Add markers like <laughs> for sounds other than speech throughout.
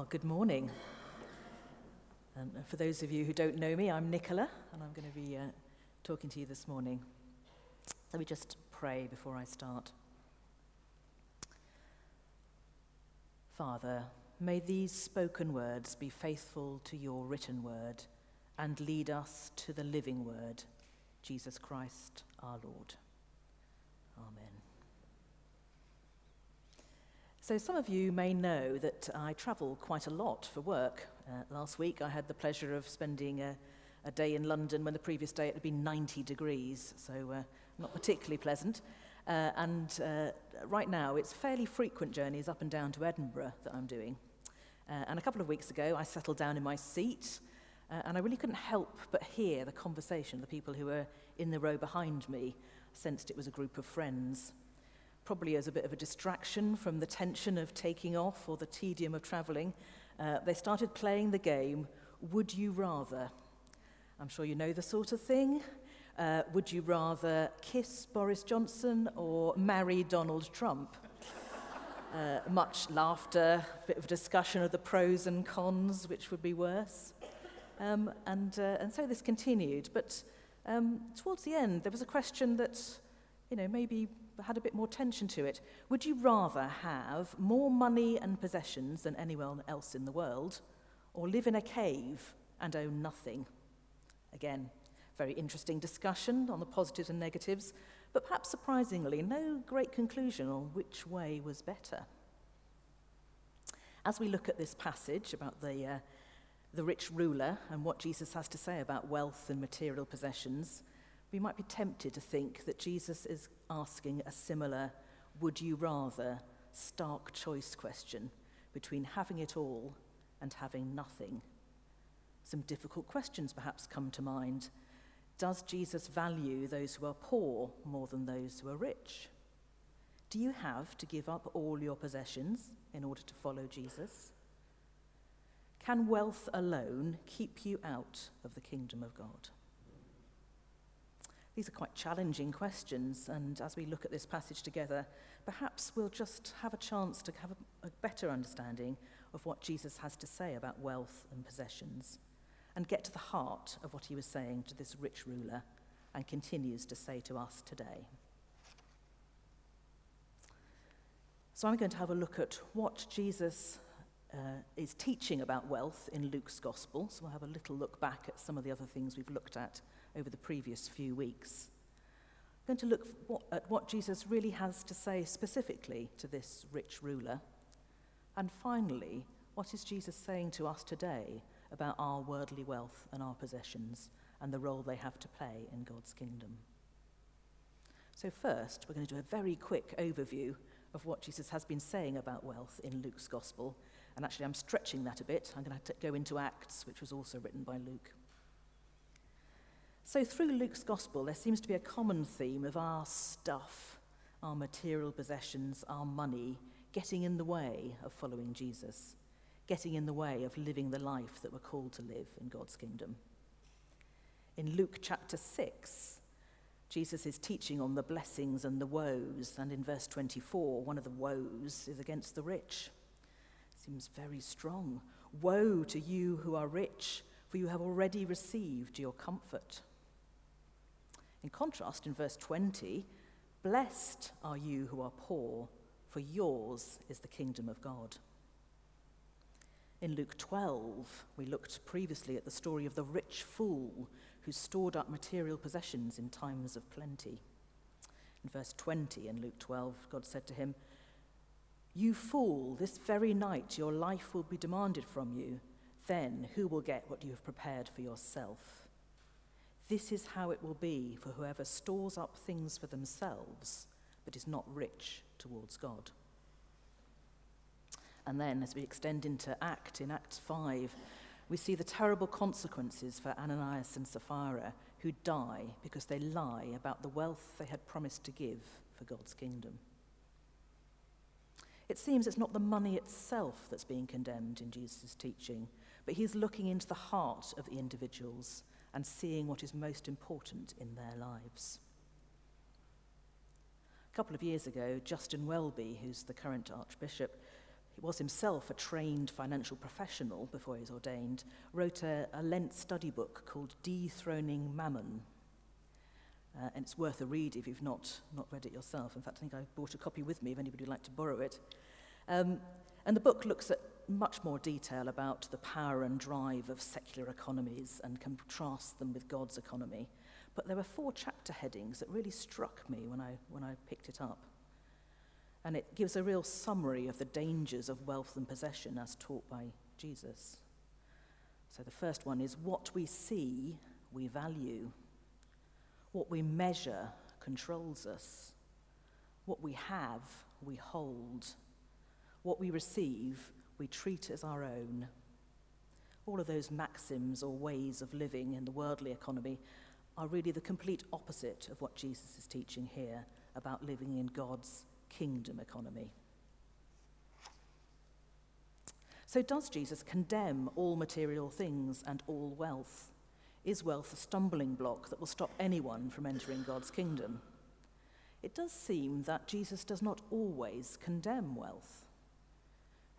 Well, good morning. Um, for those of you who don't know me, I'm Nicola, and I'm going to be uh, talking to you this morning. Let me just pray before I start. Father, may these spoken words be faithful to your written word and lead us to the living word, Jesus Christ our Lord. So some of you may know that I travel quite a lot for work. Uh, last week I had the pleasure of spending a, a day in London when the previous day it had been 90 degrees, so uh, not particularly pleasant. Uh, and uh, right now it's fairly frequent journeys up and down to Edinburgh that I'm doing. Uh, and a couple of weeks ago I settled down in my seat uh, and I really couldn't help but hear the conversation, the people who were in the row behind me sensed it was a group of friends probably as a bit of a distraction from the tension of taking off or the tedium of travelling, uh, they started playing the game Would You Rather? I'm sure you know the sort of thing. Uh, would you rather kiss Boris Johnson or marry Donald Trump? <laughs> uh, much laughter, a bit of discussion of the pros and cons, which would be worse. Um, and, uh, and so this continued. But um, towards the end, there was a question that, you know, maybe had a bit more tension to it. Would you rather have more money and possessions than anyone else in the world, or live in a cave and own nothing? Again, very interesting discussion on the positives and negatives, but perhaps surprisingly, no great conclusion on which way was better. As we look at this passage about the, uh, the rich ruler and what Jesus has to say about wealth and material possessions, we might be tempted to think that Jesus is asking a similar would you rather stark choice question between having it all and having nothing. Some difficult questions perhaps come to mind. Does Jesus value those who are poor more than those who are rich? Do you have to give up all your possessions in order to follow Jesus? Can wealth alone keep you out of the kingdom of God? These are quite challenging questions, and as we look at this passage together, perhaps we'll just have a chance to have a, a better understanding of what Jesus has to say about wealth and possessions, and get to the heart of what he was saying to this rich ruler and continues to say to us today. So, I'm going to have a look at what Jesus uh, is teaching about wealth in Luke's Gospel. So, we'll have a little look back at some of the other things we've looked at over the previous few weeks. I'm going to look at what Jesus really has to say specifically to this rich ruler. And finally, what is Jesus saying to us today about our worldly wealth and our possessions and the role they have to play in God's kingdom? So, first, we're going to do a very quick overview of what Jesus has been saying about wealth in Luke's Gospel. And actually, I'm stretching that a bit. I'm going to, to go into Acts, which was also written by Luke. So, through Luke's gospel, there seems to be a common theme of our stuff, our material possessions, our money, getting in the way of following Jesus, getting in the way of living the life that we're called to live in God's kingdom. In Luke chapter 6, Jesus is teaching on the blessings and the woes, and in verse 24, one of the woes is against the rich. Seems very strong. Woe to you who are rich, for you have already received your comfort. In contrast, in verse 20, blessed are you who are poor, for yours is the kingdom of God. In Luke 12, we looked previously at the story of the rich fool who stored up material possessions in times of plenty. In verse 20 in Luke 12, God said to him, You fool, this very night your life will be demanded from you. Then who will get what you have prepared for yourself? This is how it will be for whoever stores up things for themselves but is not rich towards God. And then, as we extend into Act, in Act 5, we see the terrible consequences for Ananias and Sapphira who die because they lie about the wealth they had promised to give for God's kingdom. It seems it's not the money itself that's being condemned in Jesus' teaching, but he's looking into the heart of the individuals and seeing what is most important in their lives. A couple of years ago, Justin Welby, who's the current Archbishop, he was himself a trained financial professional before he was ordained, wrote a, a Lent study book called Dethroning Mammon. Uh, and it's worth a read if you've not, not read it yourself. In fact, I think I bought a copy with me if anybody would like to borrow it. Um, and the book looks at much more detail about the power and drive of secular economies and contrasts them with God's economy. But there were four chapter headings that really struck me when I, when I picked it up. And it gives a real summary of the dangers of wealth and possession as taught by Jesus. So the first one is what we see, we value. What we measure controls us. What we have, we hold. What we receive, we treat as our own. All of those maxims or ways of living in the worldly economy are really the complete opposite of what Jesus is teaching here about living in God's kingdom economy. So, does Jesus condemn all material things and all wealth? Is wealth a stumbling block that will stop anyone from entering God's kingdom? It does seem that Jesus does not always condemn wealth.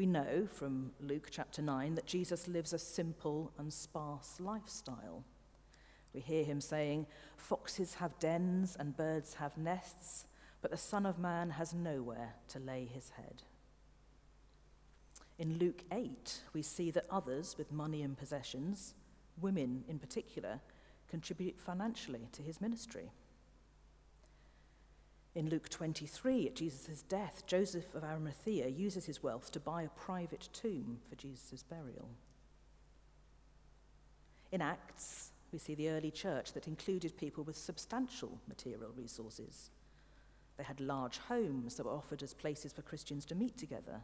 We know from Luke chapter 9 that Jesus lives a simple and sparse lifestyle. We hear him saying, Foxes have dens and birds have nests, but the Son of Man has nowhere to lay his head. In Luke 8, we see that others with money and possessions, women in particular, contribute financially to his ministry. In Luke 23, at Jesus' death, Joseph of Arimathea uses his wealth to buy a private tomb for Jesus' burial. In Acts, we see the early church that included people with substantial material resources. They had large homes that were offered as places for Christians to meet together.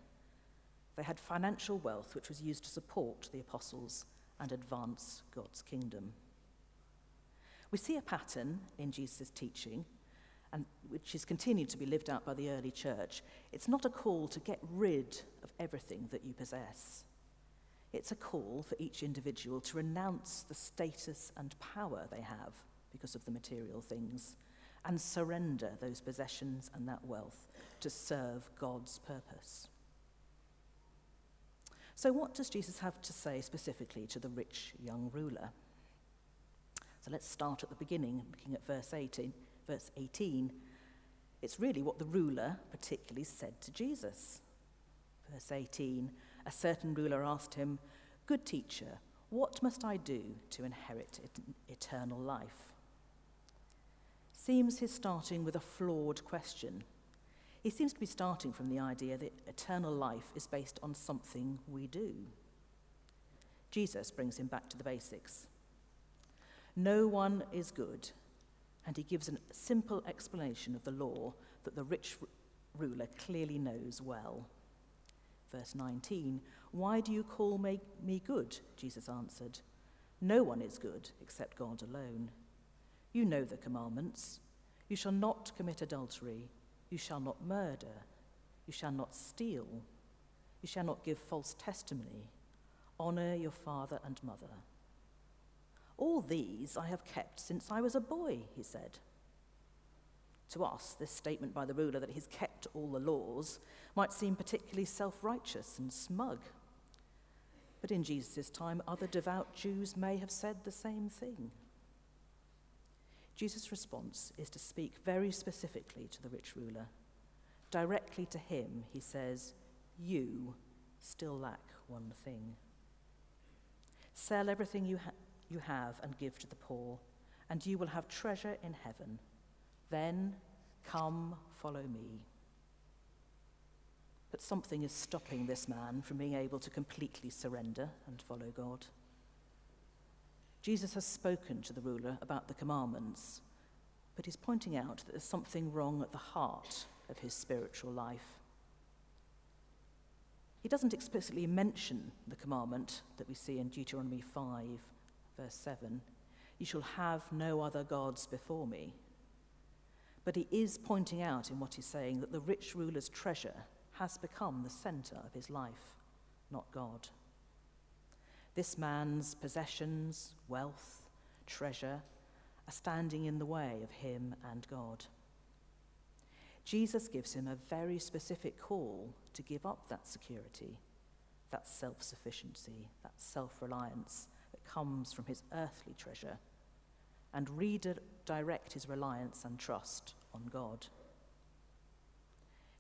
They had financial wealth which was used to support the apostles and advance God's kingdom. We see a pattern in Jesus' teaching, and which is continued to be lived out by the early church. It's not a call to get rid of everything that you possess. It's a call for each individual to renounce the status and power they have because of the material things and surrender those possessions and that wealth to serve God's purpose. So, what does Jesus have to say specifically to the rich young ruler? So, let's start at the beginning, looking at verse 18. Verse 18 it's really what the ruler particularly said to Jesus. Verse 18 A certain ruler asked him, Good teacher, what must I do to inherit eternal life? seems he's starting with a flawed question. He seems to be starting from the idea that eternal life is based on something we do. Jesus brings him back to the basics. No one is good, and he gives a simple explanation of the law that the rich ruler clearly knows well. Verse 19 Why do you call me, good? Jesus answered. No one is good except God alone. You know the commandments. You shall not commit adultery. You shall not murder. You shall not steal. You shall not give false testimony. Honor your father and mother. All these I have kept since I was a boy, he said. To us, this statement by the ruler that he's kept all the laws might seem particularly self righteous and smug. But in Jesus' time, other devout Jews may have said the same thing. Jesus' response is to speak very specifically to the rich ruler. Directly to him, he says, You still lack one thing. Sell everything you, ha- you have and give to the poor, and you will have treasure in heaven. Then come, follow me. But something is stopping this man from being able to completely surrender and follow God. Jesus has spoken to the ruler about the commandments, but he's pointing out that there's something wrong at the heart of his spiritual life. He doesn't explicitly mention the commandment that we see in Deuteronomy 5, verse 7 You shall have no other gods before me. But he is pointing out in what he's saying that the rich ruler's treasure has become the center of his life, not God. This man's possessions, wealth, treasure are standing in the way of him and God. Jesus gives him a very specific call to give up that security, that self sufficiency, that self reliance comes from his earthly treasure, and redirect his reliance and trust on God.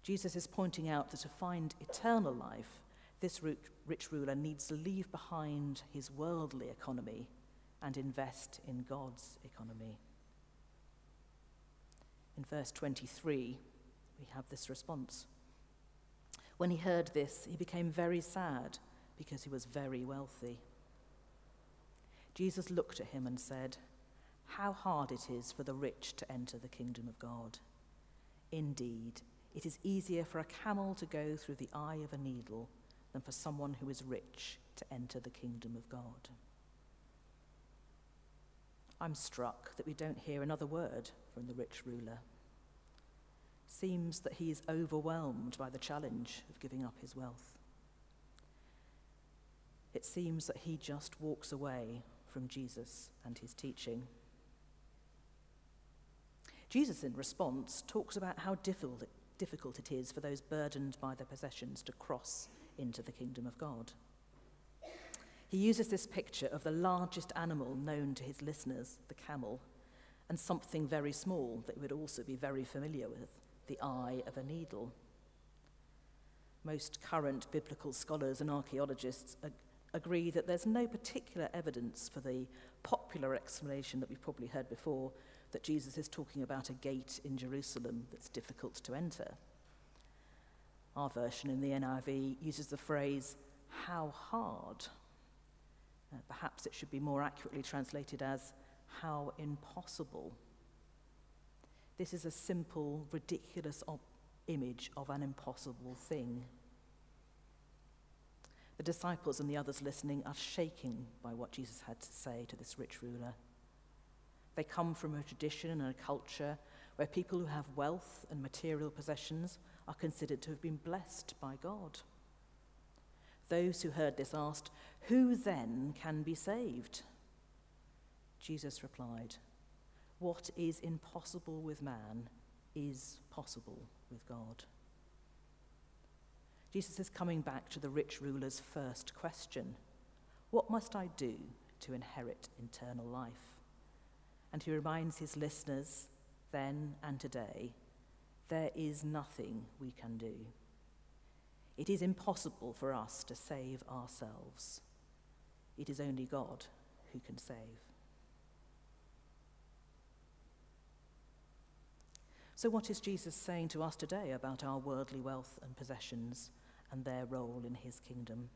Jesus is pointing out that to find eternal life, this rich ruler needs to leave behind his worldly economy and invest in God's economy. In verse 23, we have this response. When he heard this, he became very sad because he was very wealthy. Jesus looked at him and said, How hard it is for the rich to enter the kingdom of God. Indeed, it is easier for a camel to go through the eye of a needle than for someone who is rich to enter the kingdom of God. I'm struck that we don't hear another word from the rich ruler. Seems that he is overwhelmed by the challenge of giving up his wealth. It seems that he just walks away from Jesus and his teaching. Jesus, in response, talks about how difficult it is for those burdened by their possessions to cross into the kingdom of God. He uses this picture of the largest animal known to his listeners, the camel, and something very small that would also be very familiar with, the eye of a needle. Most current biblical scholars and archaeologists agree that there's no particular evidence for the popular explanation that we've probably heard before that Jesus is talking about a gate in Jerusalem that's difficult to enter. Our version in the NIV uses the phrase, how hard. Uh, perhaps it should be more accurately translated as, how impossible. This is a simple, ridiculous op- image of an impossible thing. The disciples and the others listening are shaken by what Jesus had to say to this rich ruler. They come from a tradition and a culture where people who have wealth and material possessions are considered to have been blessed by God. Those who heard this asked, Who then can be saved? Jesus replied, What is impossible with man is possible with God. Jesus is coming back to the rich ruler's first question What must I do to inherit eternal life? and he reminds his listeners then and today there is nothing we can do. It is impossible for us to save ourselves. It is only God who can save. So, what is Jesus saying to us today about our worldly wealth and possessions and their role in his kingdom?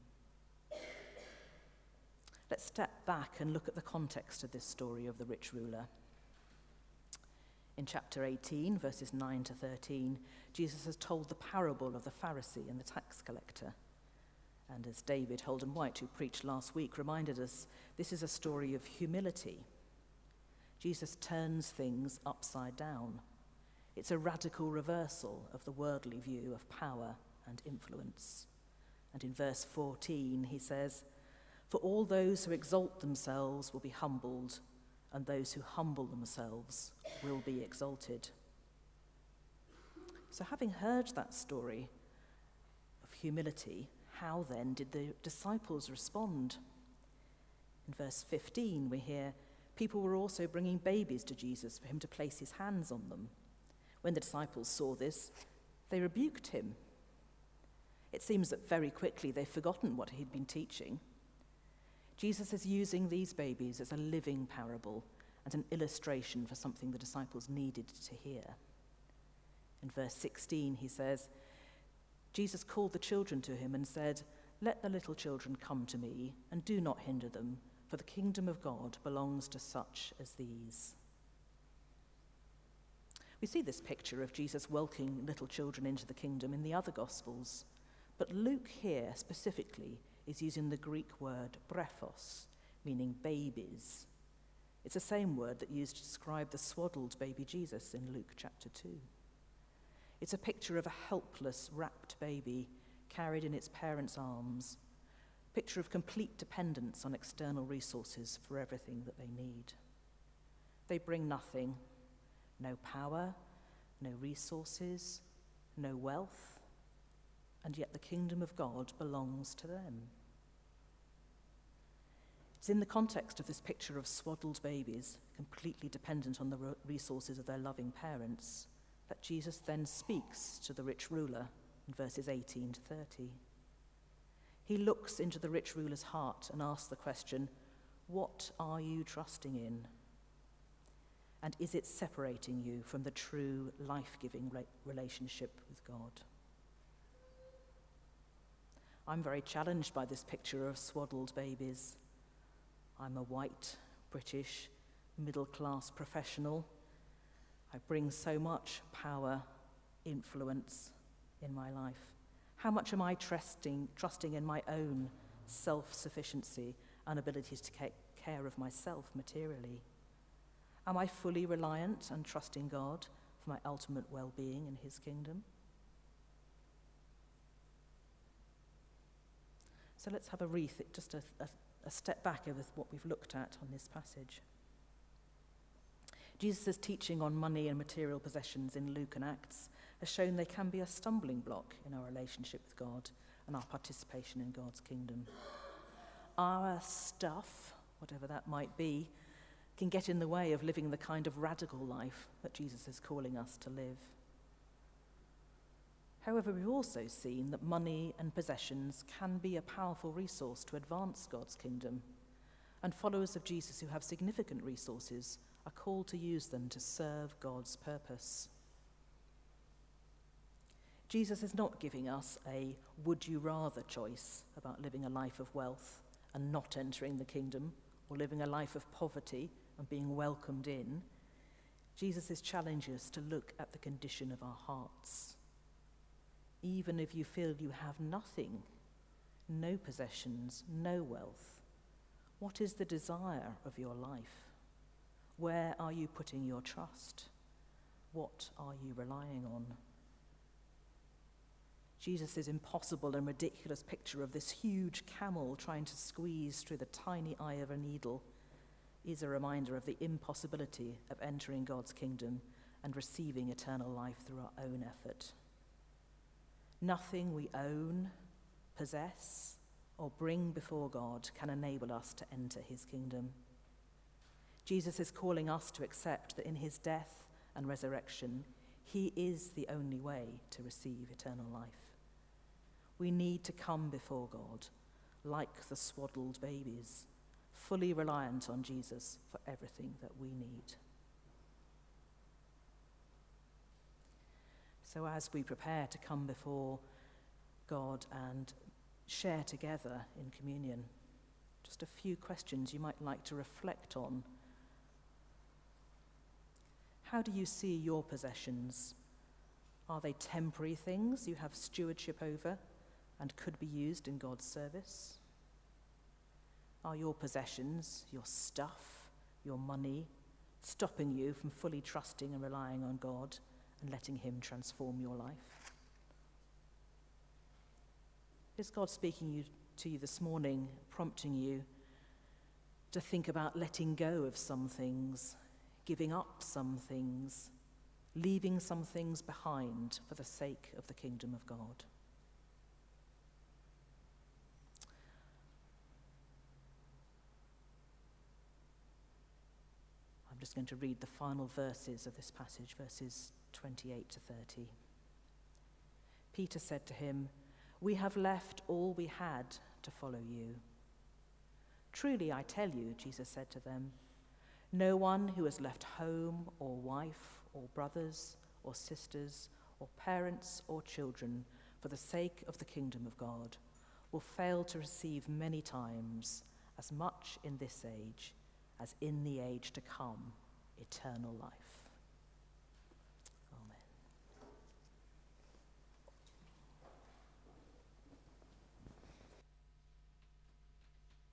Let's step back and look at the context of this story of the rich ruler. In chapter 18, verses 9 to 13, Jesus has told the parable of the Pharisee and the tax collector. And as David Holden White, who preached last week, reminded us, this is a story of humility. Jesus turns things upside down. It's a radical reversal of the worldly view of power and influence. And in verse 14, he says, for all those who exalt themselves will be humbled, and those who humble themselves will be exalted. So, having heard that story of humility, how then did the disciples respond? In verse 15, we hear people were also bringing babies to Jesus for him to place his hands on them. When the disciples saw this, they rebuked him. It seems that very quickly they've forgotten what he'd been teaching Jesus is using these babies as a living parable and an illustration for something the disciples needed to hear. In verse 16, he says, Jesus called the children to him and said, Let the little children come to me, and do not hinder them, for the kingdom of God belongs to such as these. We see this picture of Jesus welcoming little children into the kingdom in the other Gospels, but Luke here specifically is using the Greek word brephos, meaning babies. It's the same word that used to describe the swaddled baby Jesus in Luke chapter 2. It's a picture of a helpless, wrapped baby carried in its parents' arms, picture of complete dependence on external resources for everything that they need. They bring nothing, no power, no resources, no wealth, and yet the kingdom of God belongs to them. It's in the context of this picture of swaddled babies, completely dependent on the resources of their loving parents, that Jesus then speaks to the rich ruler in verses 18 to 30. He looks into the rich ruler's heart and asks the question, What are you trusting in? And is it separating you from the true life giving relationship with God? I'm very challenged by this picture of swaddled babies. I'm a white, British, middle class professional. I bring so much power, influence in my life. How much am I trusting, trusting in my own self sufficiency and ability to take care of myself materially? Am I fully reliant and trusting God for my ultimate well being in His kingdom? So let's have a wreath, just a, a, a step back over what we've looked at on this passage. Jesus' teaching on money and material possessions in Luke and Acts has shown they can be a stumbling block in our relationship with God and our participation in God's kingdom. Our stuff, whatever that might be, can get in the way of living the kind of radical life that Jesus is calling us to live. However, we've also seen that money and possessions can be a powerful resource to advance God's kingdom, and followers of Jesus who have significant resources are called to use them to serve God's purpose. Jesus is not giving us a would you rather choice about living a life of wealth and not entering the kingdom, or living a life of poverty and being welcomed in. Jesus is challenging us to look at the condition of our hearts even if you feel you have nothing, no possessions, no wealth? What is the desire of your life? Where are you putting your trust? What are you relying on? Jesus' impossible and ridiculous picture of this huge camel trying to squeeze through the tiny eye of a needle is a reminder of the impossibility of entering God's kingdom and receiving eternal life through our own effort. Nothing we own, possess, or bring before God can enable us to enter his kingdom. Jesus is calling us to accept that in his death and resurrection, he is the only way to receive eternal life. We need to come before God like the swaddled babies, fully reliant on Jesus for everything that we need. So, as we prepare to come before God and share together in communion, just a few questions you might like to reflect on. How do you see your possessions? Are they temporary things you have stewardship over and could be used in God's service? Are your possessions, your stuff, your money, stopping you from fully trusting and relying on God and letting Him transform your life? Is God speaking you, to you this morning, prompting you to think about letting go of some things, giving up some things, leaving some things behind for the sake of the kingdom of God? I'm just going to read the final verses of this passage, verses 28 to 30. Peter said to him, We have left all we had to follow you. Truly, I tell you, Jesus said to them, no one who has left home or wife or brothers or sisters or parents or children for the sake of the kingdom of God will fail to receive many times as much in this age as in the age to come eternal life.